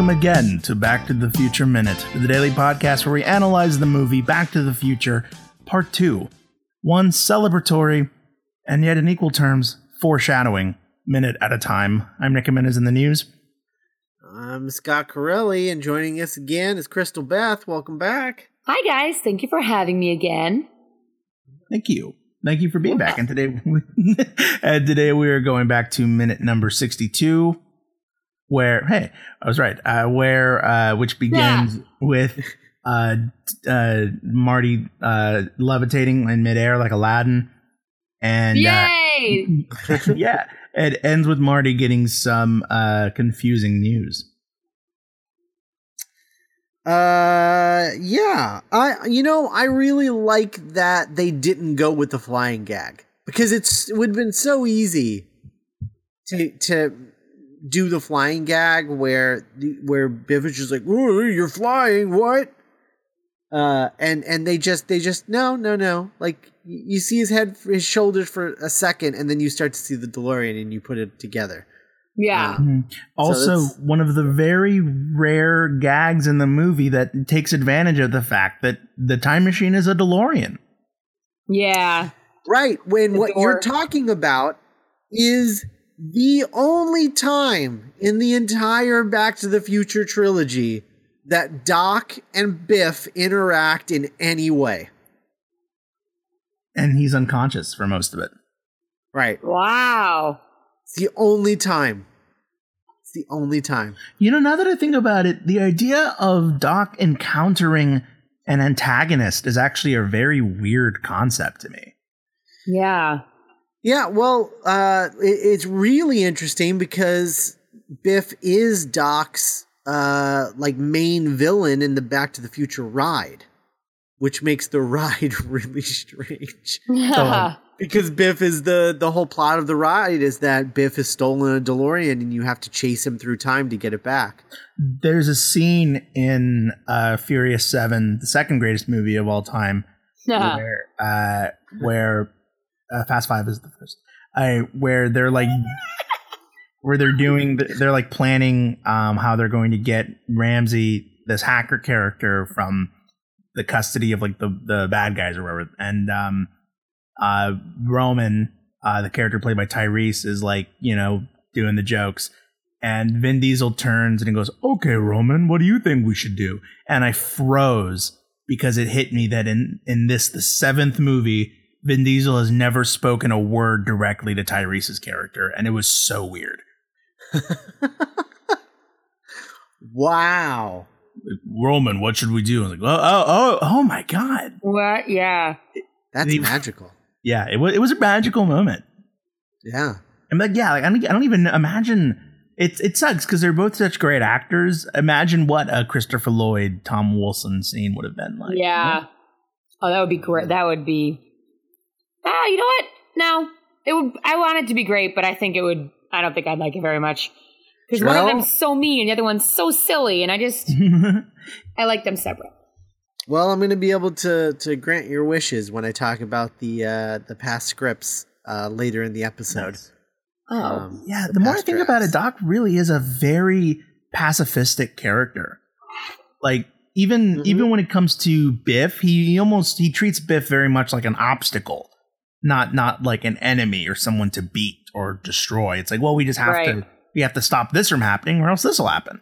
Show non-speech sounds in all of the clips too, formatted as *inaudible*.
Bienvenue and welcome again to Back to the Future Minute, the daily podcast where we analyze the movie Back to the Future Part 2. One celebratory and yet in equal terms foreshadowing minute at a time. I'm Nick Jimenez in the news. I'm Scott Corelli, and joining us again is Crystal Beth. Welcome back. Hi, guys. Thank you for having me again. Thank you. Thank you for being back. And today, *laughs* and today we are going back to minute number 62, where, hey, I was right, uh, where, uh, which begins yeah. with *laughs* uh, uh, Marty uh, levitating in midair like Aladdin. And, uh, yay! *laughs* yeah, it ends with Marty getting some uh, confusing news. Uh, yeah. I you know I really like that they didn't go with the flying gag because it's it would have been so easy to to do the flying gag where where Biff is just like, "Oh, you're flying, what?" Uh, and and they just they just no no no like you see his head his shoulders for a second and then you start to see the DeLorean and you put it together. Yeah. Mm-hmm. Also, so one of the very rare gags in the movie that takes advantage of the fact that the time machine is a DeLorean. Yeah. Right. When what you're talking about is the only time in the entire Back to the Future trilogy that Doc and Biff interact in any way. And he's unconscious for most of it. Right. Wow. It's the only time. It's the only time. You know, now that I think about it, the idea of Doc encountering an antagonist is actually a very weird concept to me. Yeah. Yeah, well, uh, it, it's really interesting because Biff is Doc's uh, like main villain in the Back to the Future ride, which makes the *laughs* ride really strange. *laughs* so, because Biff is the the whole plot of the ride is that Biff has stolen a DeLorean and you have to chase him through time to get it back. There's a scene in uh, Furious Seven, the second greatest movie of all time, yeah. where uh, where uh, Fast Five is the first, uh, where they're like. where they're doing, they're like planning um, how they're going to get Ramsey, this hacker character, from the custody of like the the bad guys or whatever, and um, uh, Roman, uh, the character played by Tyrese, is like, you know, doing the jokes. And Vin Diesel turns and he goes, Okay, Roman, what do you think we should do? And I froze because it hit me that in, in this, the seventh movie, Vin Diesel has never spoken a word directly to Tyrese's character. And it was so weird. *laughs* wow. Roman, what should we do? I was like, oh, oh, oh, oh my God. What? Yeah. That's *laughs* magical yeah, it was it was a magical moment. Yeah, I'm like, yeah, like I don't, I don't even imagine. It it sucks because they're both such great actors. Imagine what a Christopher Lloyd, Tom Wilson scene would have been like. Yeah. Oh, that would be great. That would be. Ah, you know what? No, it would. I want it to be great, but I think it would. I don't think I'd like it very much because well, one of them's so mean and the other one's so silly, and I just *laughs* I like them separate. Well, I'm going to be able to to grant your wishes when I talk about the uh, the past scripts uh, later in the episode. Oh, um, yeah. The, the more I think drafts. about it, Doc really is a very pacifistic character. Like even mm-hmm. even when it comes to Biff, he, he almost he treats Biff very much like an obstacle, not not like an enemy or someone to beat or destroy. It's like, well, we just have right. to we have to stop this from happening, or else this will happen.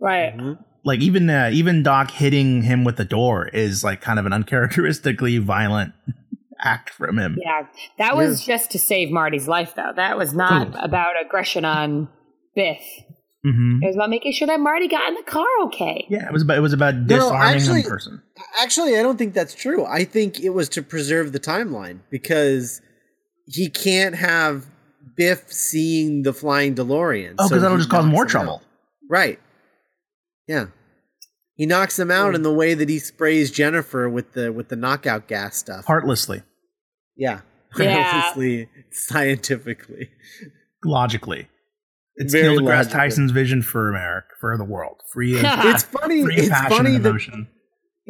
Right. Mm-hmm like even uh, even Doc hitting him with the door is like kind of an uncharacteristically violent *laughs* act from him. Yeah, that was yeah. just to save Marty's life, though. That was not Ooh. about aggression on Biff. Mm-hmm. It was about making sure that Marty got in the car okay. Yeah, it was about it was about disarming no, actually, person. Actually, I don't think that's true. I think it was to preserve the timeline because he can't have Biff seeing the flying DeLorean. Oh, because so that'll just cause more trouble. Out. Right. Yeah. He knocks him out in the way that he sprays Jennifer with the with the knockout gas stuff. Heartlessly. Yeah. *laughs* yeah. Heartlessly, scientifically. Logically. It's Very Neil deGrasse Tyson's vision for America, for the world. Free *laughs* of, It's funny. Free it's funny that, emotion.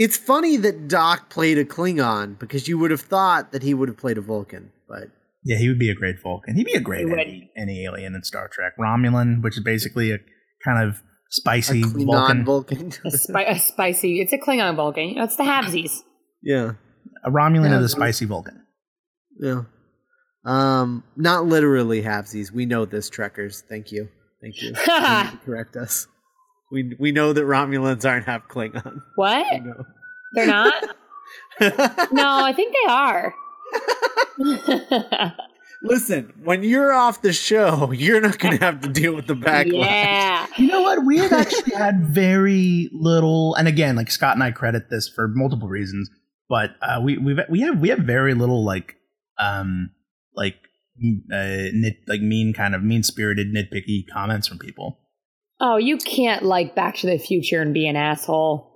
It's funny that Doc played a Klingon because you would have thought that he would have played a Vulcan, but yeah, he would be a great Vulcan. He'd be a great any, any alien in Star Trek. Romulan, which is basically a kind of spicy a Klingon Vulcan, Vulcan. A, spi- a spicy. It's a Klingon Vulcan. You know, it's the halvesies. yeah, a Romulan Yeah, of the spicy Vulcan. yeah. Um, not literally halvesies. We know this, Trekkers. Thank you, thank you. *laughs* You correct us. We we know that Romulans aren't half Klingon. what? They're not? *laughs* No, I think they are. *laughs* Listen, when you're off the show, you're not going to have to deal with the backlash. yeah. You know what? We have actually had very little, and again, like Scott and I credit this for multiple reasons, but uh, we we've we have we have very little like um like uh, nit like mean kind of mean spirited nitpicky comments from people. Oh, you can't like Back to the Future and be an asshole.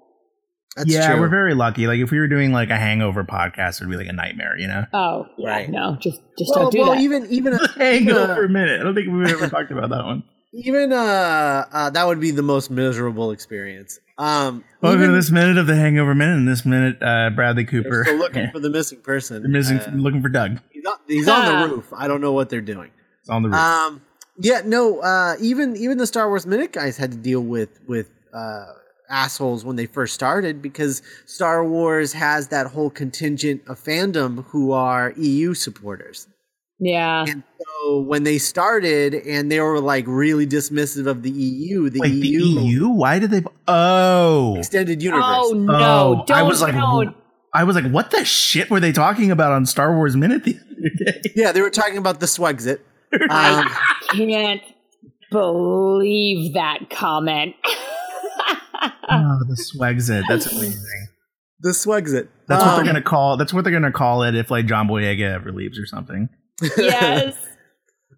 That's yeah, true. we're very lucky. Like if we were doing like a Hangover podcast, it'd be like a nightmare, you know. Oh, yeah, Right. No, just just well, don't do well, that. even even a, *laughs* Hangover a minute. I don't think we've ever talked about that one. even uh, uh that would be the most miserable experience. Um, Welcome even- to this minute of the Hangover minute, and this minute, uh, Bradley Cooper still looking *laughs* for the missing person. They're missing, Uh, looking for Doug. he's on, he's on the *laughs* roof. I don't know what they're doing. It's on the roof. Um, yeah, no. Uh, even even the Star Wars Minute guys had to deal with with uh, assholes when they first started because Star Wars has that whole contingent of fandom who are EU supporters. yeah. And so when they started and they were like really dismissive of the EU, the Wait, the EU, EU? Why did they? Oh, extended universe. Oh no! Oh, don't I was like, don't. I was like, what the shit were they talking about on Star Wars Minute the other day? Yeah, they were talking about the Swexit. Um, I *laughs* can't believe that comment. oh, the Swexit. That's amazing. the Swexit. That's what Um, they're gonna call. That's what they're gonna call it if like John Boyega ever leaves or something. yes. *laughs*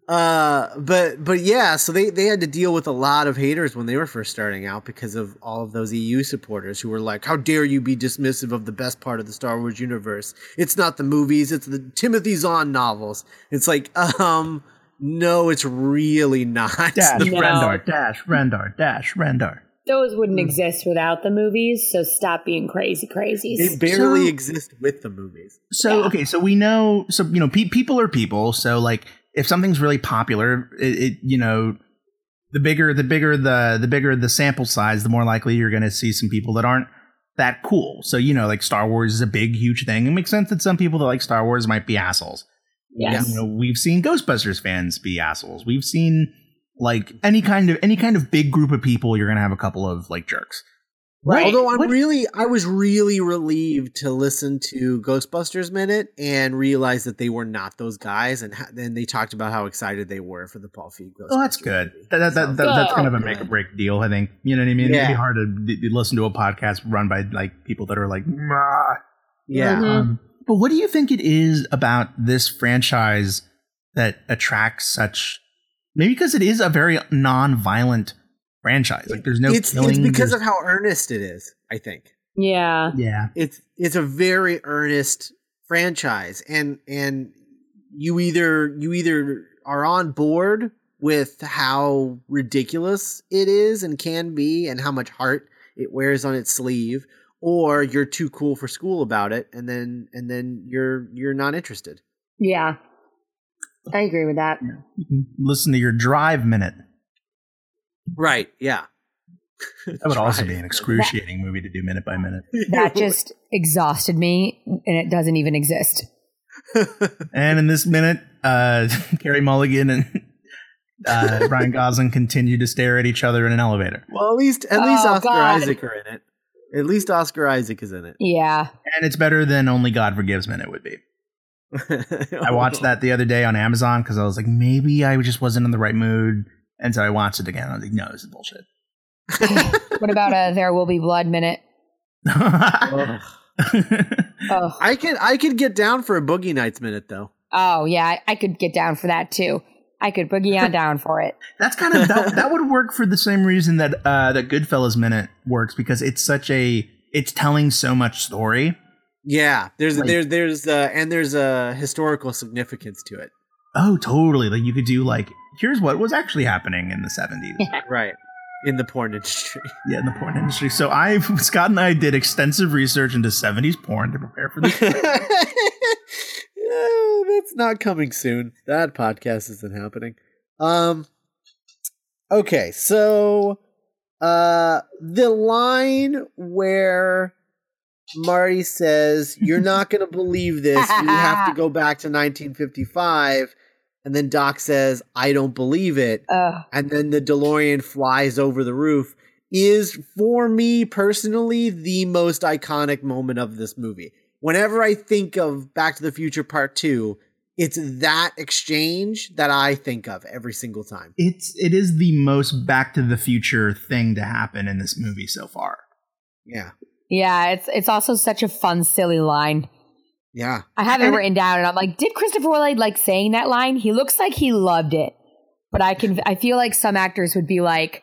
Uh, but but yeah, so they they had to deal with a lot of haters when they were first starting out because of all of those EU supporters who were like, "How dare you be dismissive of the best part of the Star Wars universe? It's not the movies, it's the Timothy Zahn novels." It's like, *laughs* um, no, it's really not. Dash *laughs* No. Rendar. Dash Rendar. Dash Rendar. Those wouldn't hmm. exist without the movies, so stop being crazy crazies. They barely So- exist with the movies. So Yeah. okay, so we know. So you know, pe- people are people. So like, if something's really popular, it, it you know, the bigger the bigger the the bigger the sample size, the more likely you're going to see some people that aren't that cool. So you know, like Star Wars is a big, huge thing. It makes sense that some people that like Star Wars might be assholes. Yes. You know, we've seen Ghostbusters fans be assholes. We've seen like any kind of any kind of big group of people. You're going to have a couple of like jerks. Right. Although I'm What- really, I was really relieved to listen to Ghostbusters Minute and realize that they were not those guys, and then they talked about how excited they were for the Paul Feig Ghostbusters. Oh, that's good. movie. That, that, that, So- that- that's kind of a make or break deal, I think. You know what I mean? It'd be hard to d- d- listen to a podcast run by like people that are like, "Mah." yeah. Mhm. Um, but what do you think it is about this franchise that attracts such? Maybe because it is a very non-violent franchise. Like, there's no it's killing. it's because of how earnest it is. I think Yeah. yeah. it's it's a very earnest franchise, and and you either you either are on board with how ridiculous it is and can be, and how much heart it wears on its sleeve, or you're too cool for school about it, and then and then you're you're not interested. Yeah. I agree with that. Listen to your drive minute. Right? Yeah. That would also be an Drive. excruciating movie to do minute by minute. That just exhausted me, and it doesn't even exist. *laughs* And in this minute, uh, *laughs* Carey Mulligan and uh, Ryan Gosling continue to stare at each other in an elevator. well, at least at least Oh, Oscar God. Isaac are in it. At least Oscar Isaac is in it. Yeah. And it's better than Only God Forgives minute it would be. I watched that the other day on Amazon because I was like, maybe I just wasn't in the right mood. And so I watched it again. I was like, no, this is bullshit. *laughs* What about a There Will Be Blood minute? *laughs* Oh, I could I could get down for a Boogie Nights minute though. oh yeah, I, I could get down for that too. I could boogie on *laughs* down for it. That's kind of that, that would work for the same reason that uh, that Goodfellas minute works because it's such a it's telling so much story. Yeah, there's Like- there's there's uh, and there's a historical significance to it. Oh, totally. Like you could do like here's what was actually happening in the 70s. *laughs* Right. In the porn industry. *laughs* yeah, in the porn industry. So I Scott and I did extensive research into 70s porn to prepare for this. That's not coming soon. That podcast isn't happening. Um Okay, so Uh, the line where Marty says, "You're not going *laughs* to believe this. We have to go back to 1955," and then Doc says, "I don't believe it," Ugh. and then the DeLorean flies over the roof. Is for me personally the most iconic moment of this movie. Whenever I think of Back to the Future Part Two, it's that exchange that I think of every single time. It's it is the most Back to the Future thing to happen in this movie so far. Yeah, yeah, it's it's also such a fun, silly line. yeah. I have it And- written down, and I'm like, did Christopher Lloyd like saying that line? He looks like he loved it, but I can I feel like some actors would be like,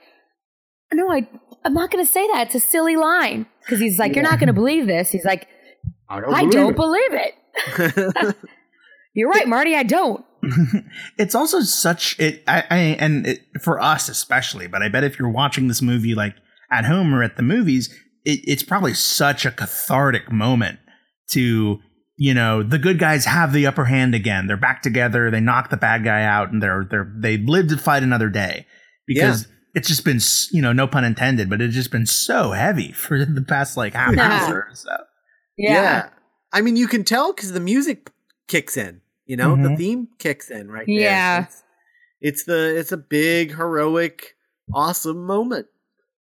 no, I I'm not going to say that. It's a silly line because he's like, you're not going to believe this. He's like, I I don't believe it. *laughs* *laughs* *laughs* You're right, Marty. I don't. *laughs* it's also such it I, I and it, for us especially but i bet if you're watching this movie like at home or at the movies it, it's probably such a cathartic moment to you know the good guys have the upper hand again they're back together they knock the bad guy out and they're they're they live to fight another day because it's just been you know no pun intended but it's just been so heavy *laughs* for the past like half Yeah. hour or so Yeah. I mean, you can tell because the music kicks in. You know, the Mhm. theme kicks in right there. Yeah. It's, it's the it's a big heroic, awesome moment,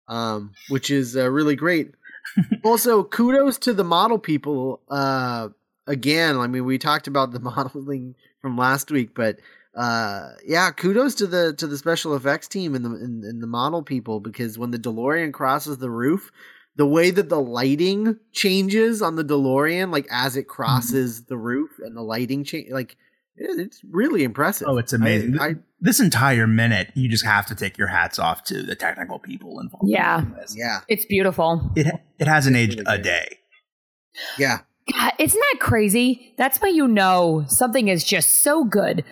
um, which is uh, really great. *laughs* also, kudos to the model people. Uh, again, I mean, we talked about the *laughs* modeling from last week, but uh, yeah, kudos to the to the special effects team and the and, and the model people because when the DeLorean crosses the roof, the way that the lighting changes on the DeLorean, like as it mm-hmm. crosses the roof and the lighting change, like it's really impressive. oh it's amazing I, I, this entire minute you just have to take your hats off to the technical people involved Yeah. in this. yeah, It's beautiful. it it hasn't It's aged really a good. day. yeah, God, isn't that crazy? That's why you know something is just so good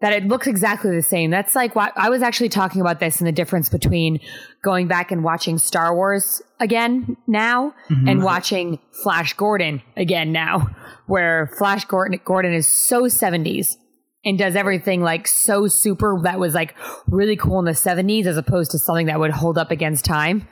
that it looks exactly the same. That's like what I was actually talking about this and the difference between going back and watching Star Wars again now Mhm. and watching Flash Gordon again now, where Flash Gordon, Gordon is so 70s and does everything like so super that was like really cool in the 70s as opposed to something that would hold up against time.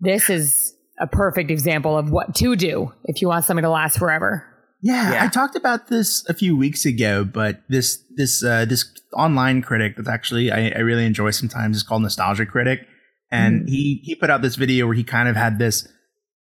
This is a perfect example of what to do if you want something to last forever. Yeah, Yeah. I talked about this a few weeks ago, but this this uh, this online critic that's actually I, I really enjoy sometimes is called Nostalgia Critic, and mm-hmm. he he put out this video where he kind of had this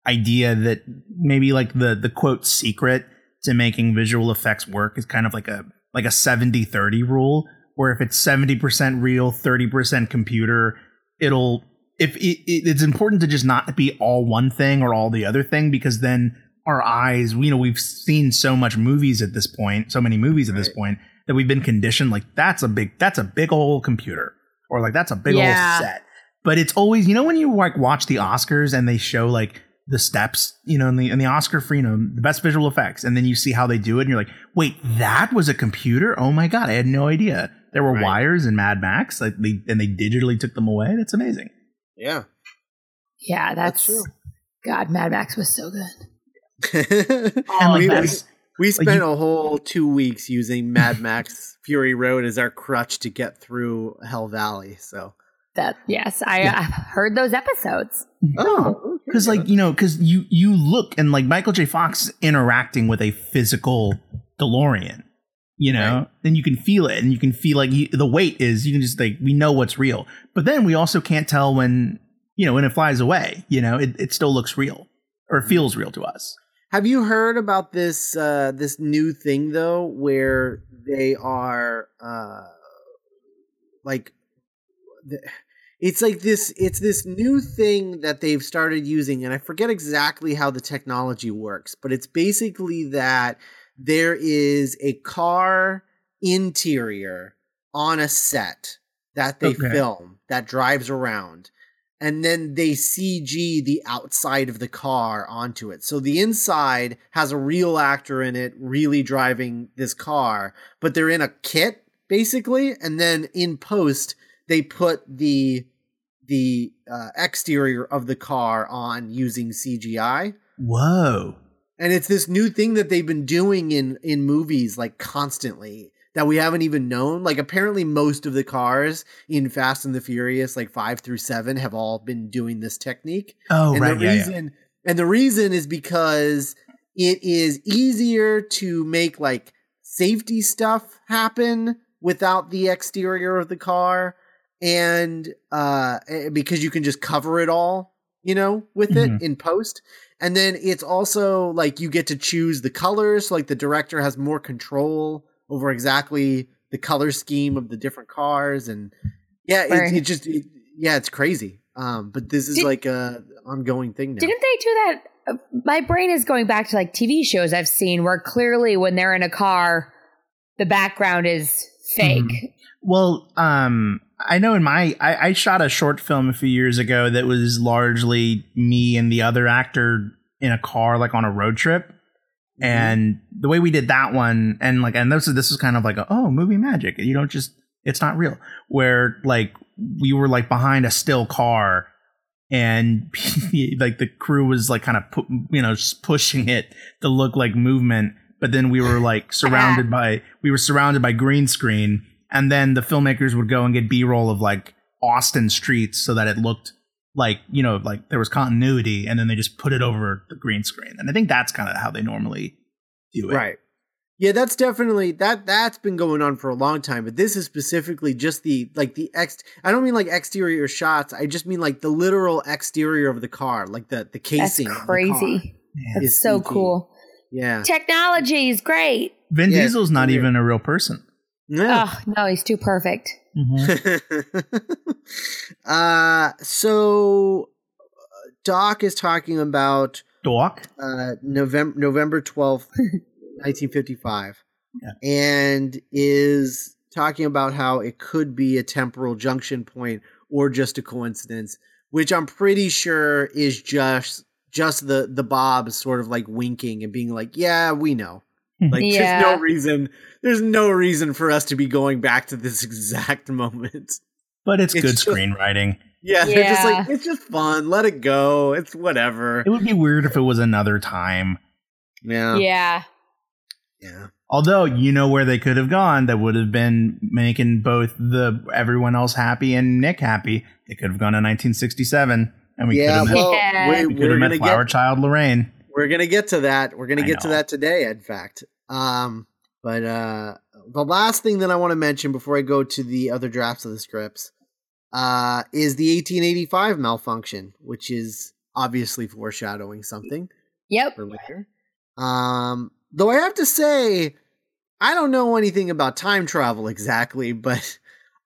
idea that maybe like the the quote secret to making visual effects work is kind of like a like a 70-30 rule where if it's 70% real 30% computer it'll if it, it, it's important to just not be all one thing or all the other thing because then our eyes you know we've seen so much movies at this point so many movies at this point that we've been conditioned like that's a big that's a big old computer or like that's a big Yeah. old set but it's always you know when you like watch the oscars and they show like the steps you know in the in the oscar for you know the best visual effects and then you see how they do it and you're like wait that was a computer oh my god i had no idea there were Right. wires in mad max like they and they digitally took them away that's amazing yeah. Yeah, that's, That's true. God. Mad Max was so good. *laughs* and Oh, like we, we, that's we spent you- a whole two weeks using Mad Max Fury Road as our crutch to get through Hell Valley. So, That yes, I Yeah. I've heard those episodes. oh, because like you know because you you look and like michael j. Fox interacting with a physical delorean you know? Right. then you can feel it and you can feel like you, the weight is you can just like we know what's real. But then we also can't tell when you know when it flies away you know? It, it still looks real or feels real to us. Have you heard about this uh, this new thing though, where they are uh, like the, it's like this it's this new thing that they've started using, and I forget exactly how the technology works, but it's basically that there is a car interior on a set that they Okay. film that drives around and then they CG the outside of the car onto it. So the inside has a real actor in it really driving this car, but they're in a kit basically, and then in post they put the the uh, exterior of the car on using CGI. whoa And it's this new thing that they've been doing in in movies like constantly. that we haven't even known. Like apparently most of the cars in Fast and the Furious, like five through seven, have all been doing this technique. Oh, and right. the yeah, yeah. reason and the reason is because it is easier to make like safety stuff happen without the exterior of the car and uh eh, because you can just cover it all you know with Mhm. it in post and then it's also like you get to choose the colors so like the director has more control over exactly the color scheme of the different cars and yeah it, Right. it just it, yeah it's crazy um but this is Did- like a ongoing thing now Didn't they do that? Uh, My brain is going back to like TV shows I've seen where clearly when they're in a car, the background is fake. Mhm. Well, um, I know in my I, I shot a short film a few years ago that was largely me and the other actor in a car, like on a road trip. Mm-hmm. And the way we did that one, and like, and this is this is kind of like a oh movie magic. You don't just it's not real. Where like we were like behind a still car, and *laughs* like the crew was like kind of pu- you know just pushing it to look like movement, but then we were like *laughs* surrounded by we were surrounded by green screen, and then the filmmakers would go and get B roll of like Austin streets so that it looked like you know like there was continuity, and then they just put it over the green screen, and I think that's kind of how they normally do it. Right. Yeah, that's definitely that that's been going on for a long time, but this is specifically just the like the ex I don't mean like exterior shots, I just mean like the literal exterior of the car, like the the That's casing. of the car. crazy. That's It's so CG. cool. Yeah. Technology is great. Vin Yeah, Diesel's not weird. even a real person. Yeah. Oh, no, he's too perfect. *laughs* uh so uh, Doc is talking about Doc. uh, November November twelfth, *laughs* nineteen fifty five, Yeah. and is talking about how it could be a temporal junction point or just a coincidence, which I'm pretty sure is just just the the Bob sort of like winking and being like, "Yeah, we know." Like, Yeah. there's no reason. There's no reason for us to be going back to this *laughs* exact moment. But it's, It's good just- screenwriting. Yeah, they're just like it's just fun. Let it go. It's whatever. It would be weird if it was another time. Yeah, Yeah. yeah. Although you know where they could have gone, that would have been making both the everyone else happy and Nick happy. They could have gone to 1967, and we yeah, could have met, well, Yeah. we, we could we're have gonna met Flower get Child Lorraine. we're gonna get to that. We're gonna I get to that today. In fact, um, but uh, the last thing that I want to mention before I go to the other drafts of the scripts, uh, is the 1885 malfunction, which is obviously foreshadowing something. Yep. for later. Um, though I have to say, I don't know anything about time travel exactly, *laughs* but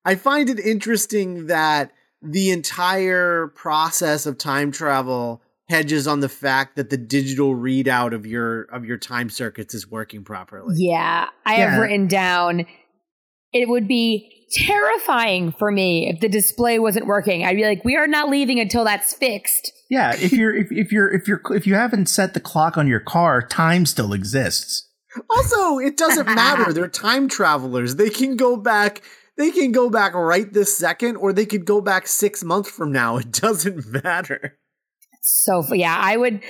I find it interesting that the entire process of time travel hedges on the fact that the digital readout of your of your time circuits is working properly. Yeah. I Yeah. have written down it would be terrifying for me if the display wasn't working. I'd be like, we are not leaving until that's fixed. Yeah, if you're if, if you're if you're if you haven't set the clock on your car, time still exists. Also, it doesn't *laughs* matter. They're time travelers. They can go back. They can go back right this second, or they could go back six months from now. It doesn't *laughs* matter. So yeah, I would.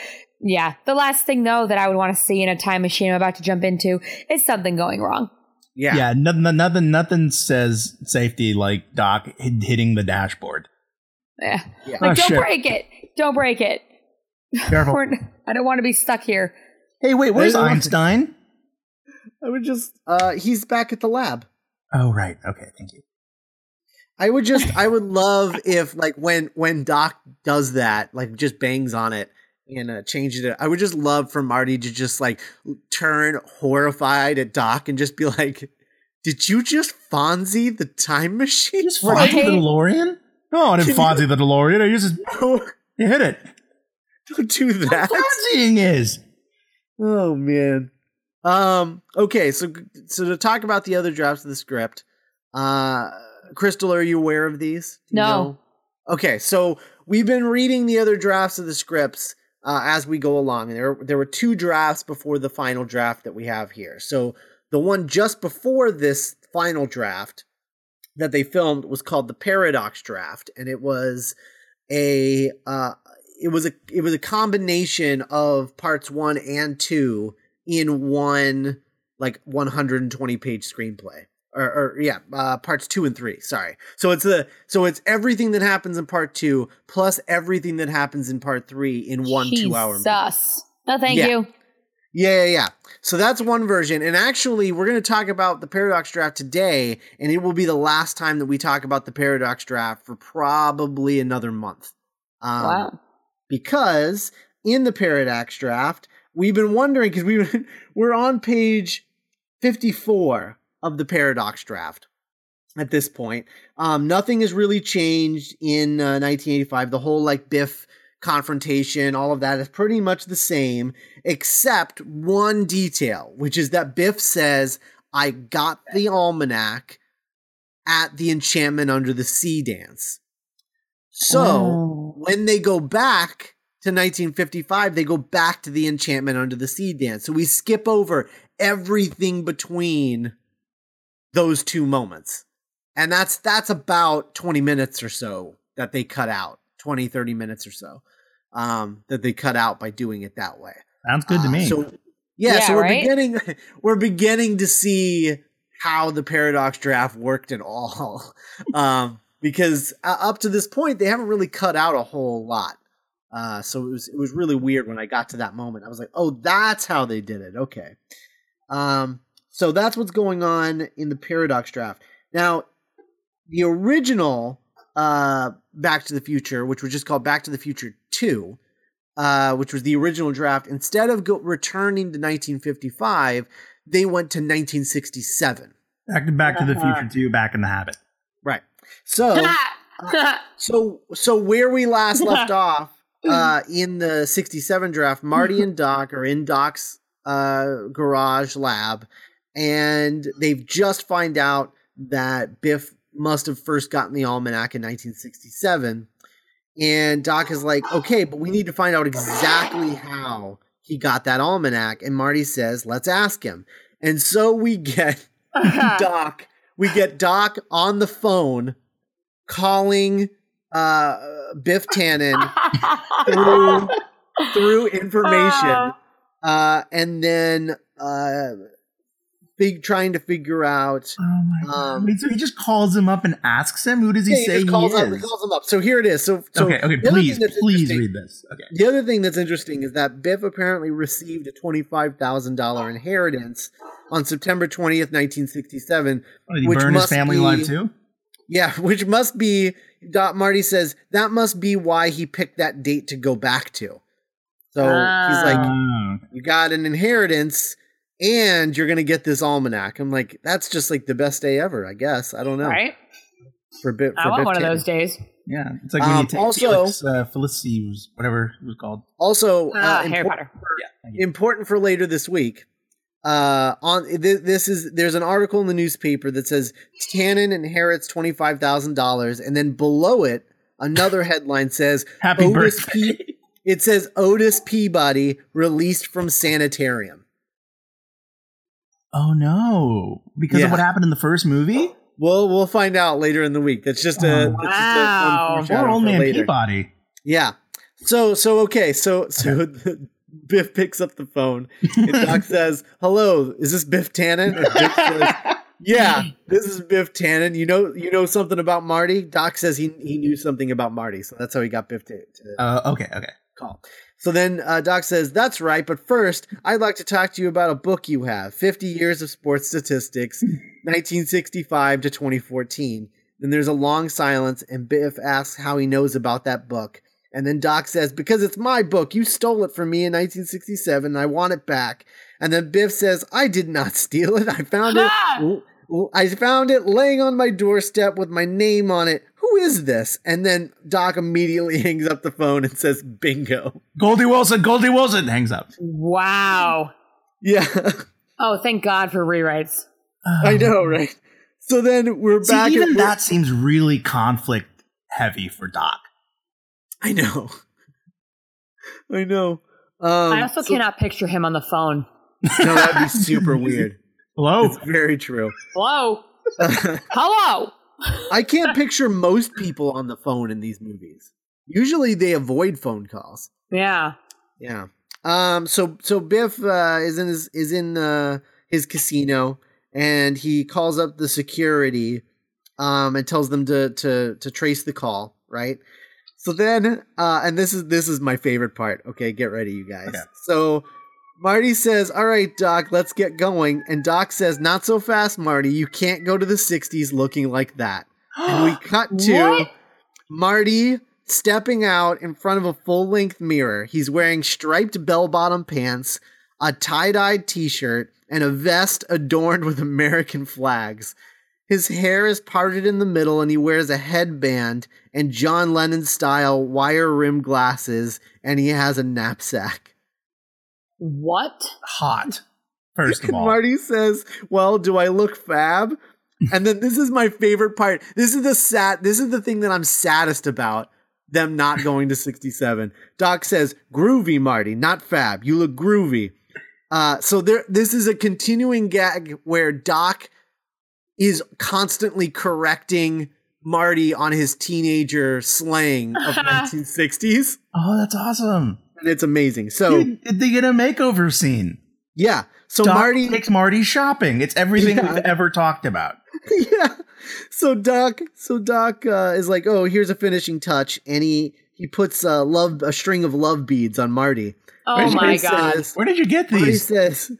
Yeah, the last thing though that I would want to see in a time machine I'm about to jump into is something going wrong. Yeah, yeah, nothing nothing nothing says safety like Doc hitting the dashboard. Yeah. Yeah. Like, Oh, don't shit. break it. Don't break it. Careful. *laughs* I don't want to be stuck here. Hey, wait, where's Hey, Einstein? I would just uh he's back at the lab. Oh, right. Okay, thank you. I would just I would love if like when when Doc does that, like just bangs on it and uh, changes it. I would just love for Marty to just like turn horrified at Doc and just be like, "Did you just Fonzie the time machine?" Just Right. The DeLorean? No, I didn't Can Fonzie the DeLorean. I just Don't *laughs* you hit it. Don't do that. Fonzieing is. Oh man. Um. Okay. So so to talk about the other drafts of the script, uh, Crystal, are you aware of these? You No. Okay. So we've been reading the other drafts of the scripts uh, as we go along, and there there were two drafts before the final draft that we have here. So the one just before this final draft that they filmed was called the Paradox Draft, and it was a uh, it was a it was a combination of parts one and two in one like 120 page screenplay. Or, or yeah, uh, parts two and three. Sorry. So it's the so it's everything that happens in part two plus everything that happens in part three in one two hour. movie. Jesus. No, thank Yeah. you. Yeah, yeah, yeah. So that's one version. And actually, we're going to talk about the Paradox Draft today, and it will be the last time that we talk about the Paradox Draft for probably another month. Um, wow. Because in the Paradox Draft, we've been wondering, because we, *laughs* we're on page 54 of the Paradox Draft at this point. Um, nothing has really changed in uh, 1985. The whole like Biff confrontation, all of that is pretty much the same, except one detail, which is that Biff says, I got the almanac at the Enchantment Under the Sea dance. So Oh. when they go back to 1955, they go back to the Enchantment Under the Sea dance. So we skip over everything between those two moments. And that's that's about 20 minutes or so that they cut out. 20 30 minutes or so. Um that they cut out by doing it that way. Sounds good to Uh, me. So yeah, Yeah, so we're right? beginning *laughs* we're beginning to see how the paradox draft worked at all. *laughs* Um because uh, up to this point they haven't really cut out a whole lot. Uh so it was it was really weird when I got to that moment. I was like, "Oh, that's how they did it." Okay. Um so that's what's going on in the paradox draft. Now, the original uh Back to the Future, which was just called Back to the Future 2, uh, which was the original draft, instead of go- returning to 1955, they went to 1967. back to Back to the Uh-huh. Future Two, Back in the Habit. Right. So, *laughs* so, so where we last left *laughs* off uh, in the 67 draft, Marty and Doc are in Doc's uh, garage lab, and they've just find out that Biff must have first gotten the almanac in 1967. And Doc is like, okay, but we need to find out exactly how he got that almanac. And Marty says, let's ask him. And so we get *laughs* Doc, we get Doc on the phone calling uh, Biff Tannen through *laughs* through information, uh, and then uh, big trying to figure out. Oh my Um, god! So he just calls him up and asks him. Who does he Yeah, say just calls, he him, is? calls him up. So here it is. So, so okay, okay. Please, please read this. Okay. The other thing that's interesting is that Biff apparently received a twenty-five thousand dollar inheritance on September twentieth, nineteen sixty-seven. He Which burn his must family be- alive too? Yeah, which must be. Dot Marty says that must be why he picked that date to go back to. So he's like, Oh, "You got an inheritance, and you're gonna get this almanac." I'm like, "That's just like the best day ever, I guess." I don't know right? for Biff. For I want Biff one of those days. yeah. It's like when Um, you take also- Felix, uh, Felicity was whatever it was called. Also, uh, Ah, Harry impor- Potter. important for later this week. Uh, on th- this is there's an article in the newspaper that says Tannen inherits twenty five thousand dollars, and then below it another headline says *laughs* Happy Otis birthday. P- it says Otis Peabody released from sanitarium. Oh no! Because Yeah. of what happened in the first movie. Well, we'll find out later in the week. That's just a, Oh, that's just a wow. Poor old man. Peabody. Yeah. So so okay. So so *laughs* Biff picks up the phone and Doc *laughs* says, "Hello, is this Biff Tannen?" Says, "Yeah, this is Biff Tannen. You know you know something about Marty." Doc says he he knew something about Marty, so that's how he got Biff to, to Uh, okay, okay. call. So then uh, Doc says, "That's right, but first, I'd like to talk to you about a book you have: Fifty Years of Sports Statistics, *laughs* 1965 to 2014." Then there's a long silence, and Biff asks how he knows about that book. And then Doc says, "Because it's my book. You stole it from me in 1967, and I want it back." And then Biff says, "I did not *laughs* steal it. I found it. I found it laying on my doorstep with my name on it. Who is this?" And then Doc immediately *laughs* hangs up the phone and says, "Bingo." Goldie Wilson, Goldie Wilson hangs up. Wow. Yeah, Oh, thank God for rewrites. I know, right? So then we're See, back. even at, that seems really conflict heavy for Doc. I know. *laughs* I know. Um, I also so- cannot picture him on the phone. No, that'd be super weird. *laughs* Hello. It's very true. Hello? Hello? I can't picture most people on the phone in these movies. Usually they avoid phone calls. Yeah. Yeah. Um. So so Biff uh, is in his is in uh, his casino and he calls up the security um, and tells them to to to trace the call, right? So then, uh, and this is this is my favorite part. Okay, get ready, you guys. Okay. So Marty says, "All right, Doc, let's get going." And Doc says, "Not so fast, Marty. You can't go to the '60s looking like that." And we *gasps* cut to? Marty stepping out in front of a full length mirror. He's wearing striped bell bottom pants, a tie dyed t shirt, and a vest adorned with American flags. His hair is parted in the middle, and he wears a headband and John Lennon style wire rimmed glasses, and he has a knapsack. What? Hot. First of *laughs* all, Marty says, "Well, do I look fab?" *laughs* and then this is my favorite part. This is the sad. This is the thing that I'm saddest about them not *laughs* going to 67. Doc says, "Groovy, Marty, not fab. You look groovy." Uh, so there, this is a continuing gag where Doc is constantly correcting Marty on his teenager slang of 1960s, oh, that's awesome. And it's amazing. So Dude, did they get a makeover scene? yeah, so Doc Marty takes Marty shopping. It's everything Yeah. we've ever talked about. *laughs* yeah. So Doc, so Doc uh, is like, oh, here's a finishing touch, and he he puts uh, love a string of love beads on Marty. Oh my Marty god. Says, Where did you get Marty these? says,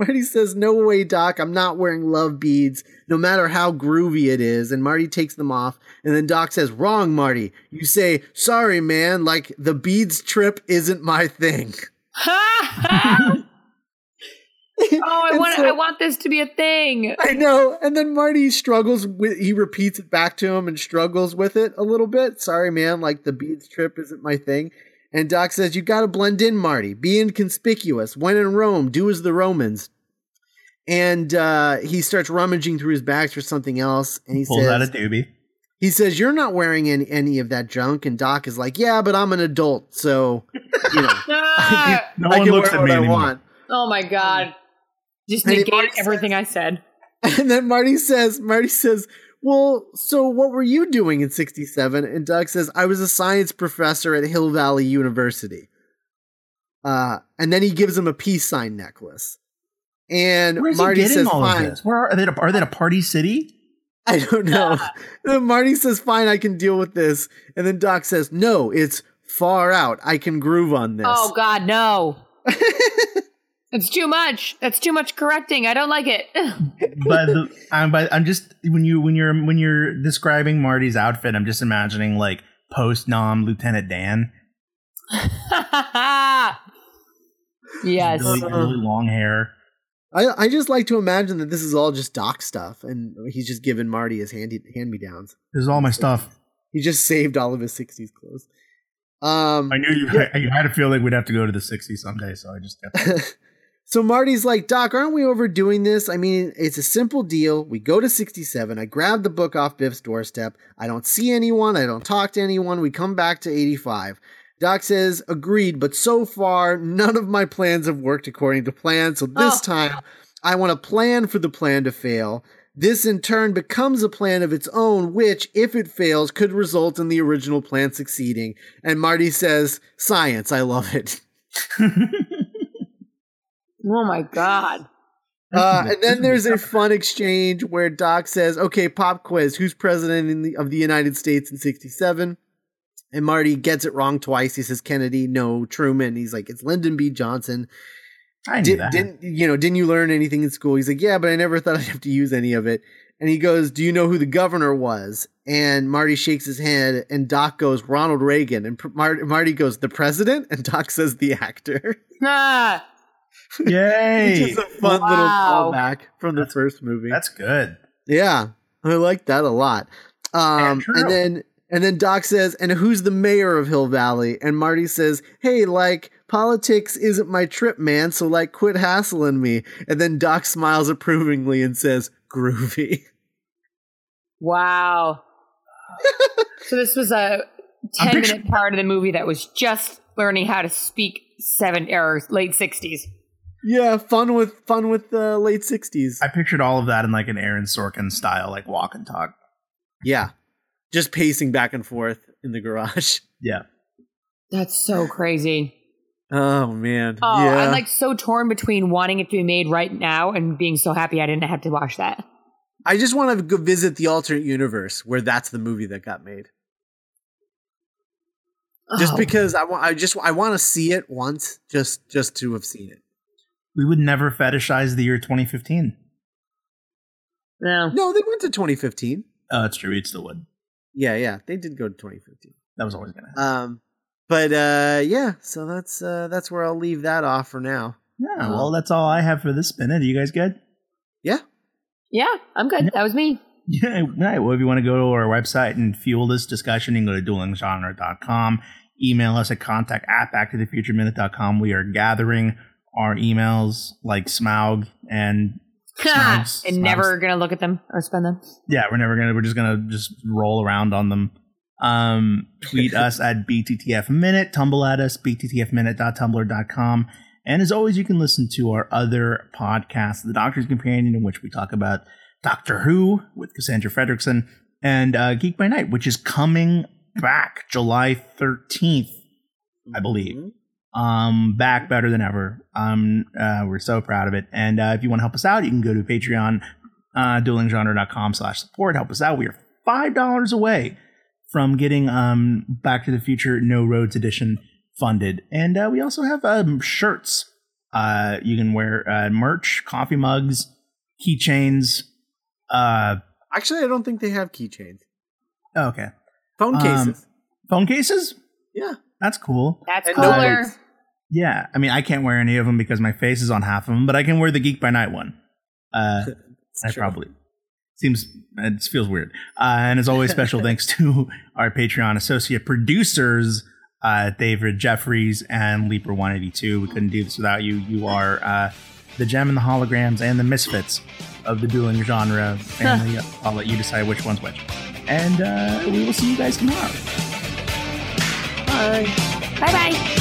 Marty says, no way, Doc. I'm not wearing love beads, no matter how groovy it is. And Marty takes them off, and then Doc says, wrong, Marty. You say, sorry, man. Like the beads trip isn't my thing. *laughs* oh, I want so- I want this to be a thing. I know. And then Marty struggles with he repeats it back to him and struggles with it a little bit. Sorry, man, like the beads trip isn't my thing. And Doc says, You gotta blend in, Marty. Be inconspicuous. When in Rome, do as the Romans. And uh, he starts rummaging through his bags for something else, and he Pulls out a says, doobie. "He says you're not wearing any, any of that junk." And Doc is like, "Yeah, but I'm an adult, so you know, Ah, *laughs* No I one can looks wear at what me I anymore. want." oh my god. Just And negate already everything I said. *laughs* And then Marty says, Marty says, well, so what were you doing in 67? And Doc says, I was a science professor at Hill Valley University. Uh, and then he gives him a peace sign necklace. And Where's Marty he getting says, all fine. of this? Where are, are they? At a, are they at a party city? I don't know. *laughs* *laughs* then Marty says, fine, I can deal with this. And then Doc says, no, it's far out. I can groove on this. Oh god, no. *laughs* it's too much. That's too much correcting. I don't like it. *laughs* but the, I'm, but I'm just when you when you're when you're describing Marty's outfit, I'm just imagining like post nom Lieutenant Dan. *laughs* yes. really, really long hair. I, I just like to imagine that this is all just Doc stuff. And he's just giving Marty his handy, hand-me-downs. This is all my stuff. He just saved all of his 60s clothes. Um, I knew you. Yeah. You had to feel like we'd have to go to the '60s someday, so I just kept. *laughs* so Marty's like, Doc, aren't we overdoing this? I mean, it's a simple deal. We go to 67. I grab the book off Biff's doorstep. I don't see anyone. I don't talk to anyone. We come back to 85. Doc says, agreed, but so far, none of my plans have worked according to plan. So this Oh. time, I want to plan for the plan to fail. This in turn becomes a plan of its own, which, if it fails, could result in the original plan succeeding. And Marty says, Science, I love it. *laughs* Oh my god. *laughs* Uh, and then there's a fun exchange where Doc says, "Okay, pop quiz: Who's president in the, of the United States in '67?" And Marty gets it wrong twice. He says Kennedy, no Truman. He's like, "It's Lyndon B. Johnson." I knew Did, that. didn't you know? Didn't you learn anything in school? He's like, "Yeah, but I never thought I'd have to use any of it." And he goes, "Do you know who the governor was?" And Marty shakes his head, and Doc goes, "Ronald Reagan." And Mar- Marty goes, "The president?" And Doc says, "The actor." Ah, *laughs* *laughs* Yay! Which is a fun Wow. little callback from the first movie. That's good. Yeah, I like that a lot. Um, true. and then and then Doc says, "And who's the mayor of Hill Valley?" And Marty says, "Hey, like politics isn't my trip, man. So like, quit hassling me." And then Doc smiles approvingly and says, "Groovy." wow. *laughs* so this was a I'm 10 picture- minute part of the movie that was just learning how to speak seven or late 60s. Yeah, fun with fun with the late sixties. I pictured all of that in like an Aaron Sorkin style, like walk and talk. Yeah, just pacing back and forth in the garage. *laughs* Yeah. That's so crazy. Oh man. Oh, yeah. I'm like so torn between wanting it to be made right now and being so happy I didn't have to watch that. I just want to go visit the alternate universe where that's the movie that got made. Just Oh. because I want, I just I want to see it once, just just to have seen it. We would never fetishize the year 2015. No. No, they went to 2015. Oh, that's true. It still would. Yeah, yeah, they did go to 2015. That was always gonna happen. Um, but uh, yeah, so that's uh, that's where I'll leave that off for now. yeah. Well, that's all I have for this minute. Are you guys good? Yeah, Yeah, I'm good. That was me. *laughs* Yeah, right. Well, if you want to go to our website and fuel this discussion, you can go to duelinggenre.com. Email us at contact at backtothefutureminute.com. We are gathering our emails like Smaug and Smugs, *laughs* and never gonna look at them or spend them. yeah, we're never gonna. We're just gonna just roll around on them. Um, tweet us at bttf minute. Tumble at us bttfminute.tumblr.com. And as always, you can listen to our other podcast, The Doctor's Companion, in which we talk about Doctor Who with Cassandra Fredrickson and uh, Geek by Night, which is coming back July thirteenth, I believe um back better than ever. Um uh we're so proud of it. And uh if you want to help us out you can go to patreon uh duelinggenre.com slash support. Help us out. We are five dollars away from getting um back to the future no roads edition funded. And uh we also have um shirts. Uh you can wear uh merch coffee mugs keychains uh Actually, I don't think they have keychains. oh, okay. Phone Um, cases. phone cases? Yeah. That's cool That's And cooler. notebooks. Yeah, I mean, I can't wear any of them because my face is on half of them, but I can wear the Geek by Night one. Uh, *laughs* I true. probably seems it feels weird. Uh, and as always, special *laughs* thanks to our Patreon associate producers, uh, David Jeffries and Leaper One Eighty Two. We couldn't do this without you. You are uh, the Jem and the holograms and the misfits of the dueling genre *laughs* family. I'll let you decide which one's which. And uh, we will see you guys tomorrow. 嗯拜拜。